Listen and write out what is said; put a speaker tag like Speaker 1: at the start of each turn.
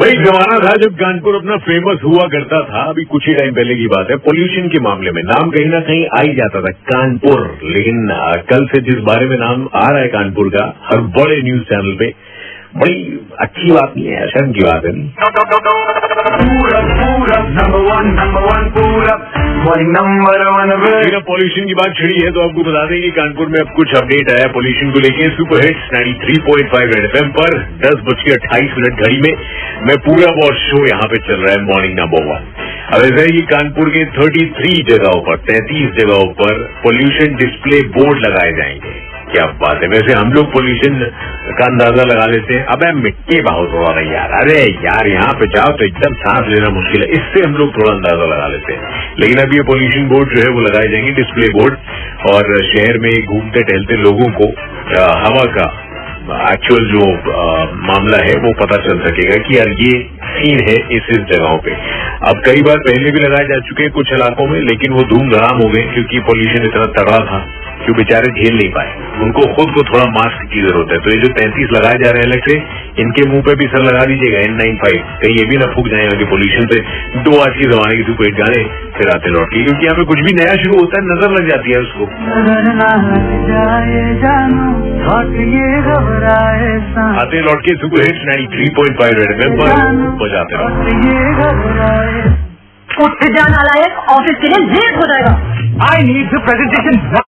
Speaker 1: भाई, जमाना था जब कानपुर अपना फ़ेमस हुआ करता था, अभी कुछ ही टाइम पहले की बात है पोल्यूशन के मामले में नाम कहीं ना कहीं आ ही जाता था, कानपुर। लेकिन कल से जिस बारे में नाम आ रहा है कानपुर का, हर बड़े न्यूज़ चैनल पे, बड़ी अच्छी बात नहीं है, शर्म की बात है।
Speaker 2: Pura, number one, number one, one,
Speaker 1: अब पॉल्यूशन की बात छिड़ी है तो आपको बता दें कि कानपुर में अब कुछ अपडेट आया। पॉल्यूशन को लेके सुपर हिट्स 93.5 रेड एफएम पर दस बज के अट्ठाईस मिनट घड़ी में। मैं पूरा और शो यहाँ पे चल रहा है मॉर्निंग नंबर वन अब ऐसा है कि कानपुर के 33 जगहों पर 33 जगहों पर पॉल्यूशन डिस्प्ले बोर्ड लगाए जाएँगे। क्या बात है? वैसे हम लोग पोल्यूशन का अंदाज़ा लगा लेते हैं। अब मिट्टी बहुत हो रही यार। अरे यार यहाँ पे जाओ तो एकदम सांस लेना मुश्किल है। इससे हम लोग थोड़ा अंदाज़ा लगा लेते हैं। लेकिन अब ये पोल्यूशन बोर्ड जो है वो लगाए जाएँगे डिस्प्ले बोर्ड और शहर में घूमते टहलते लोगों को हवा का एक्चुअल जो अ, मामला है वो पता चल सकेगा कि यार ये सीन है इस इस जगहों पे। अब कई बार पहले भी लगाए जा चुके हैं कुछ इलाकों में लेकिन वो धूमधाम हो गए क्योंकि पोल्यूशन इतना तगड़ा था कि बेचारे झेल नहीं पाए। उनको खुद को थोड़ा मास्क की ज़रूरत है। तो ये जो तैंतीस लगाए जा रहे हैं अलग से इनके मुँह पे भी सर लगा दीजिएगा एन नाइन फाइव कहीं ये भी ना फूक जाए कि पोल्यूशन से। दो आज की जमाने की धूप हिट गाने फिर आते लौट के। क्योंकि यहाँ पे कुछ भी नया शुरू होता है नज़र लग जाती है उसको।
Speaker 2: हट जानू
Speaker 1: आते लौट के super hits nine three point five red पर बजाते रहो।
Speaker 3: उठ जाना लायक ऑफ़िस के लिए लेट हो जाएगा।
Speaker 2: I need the presentation.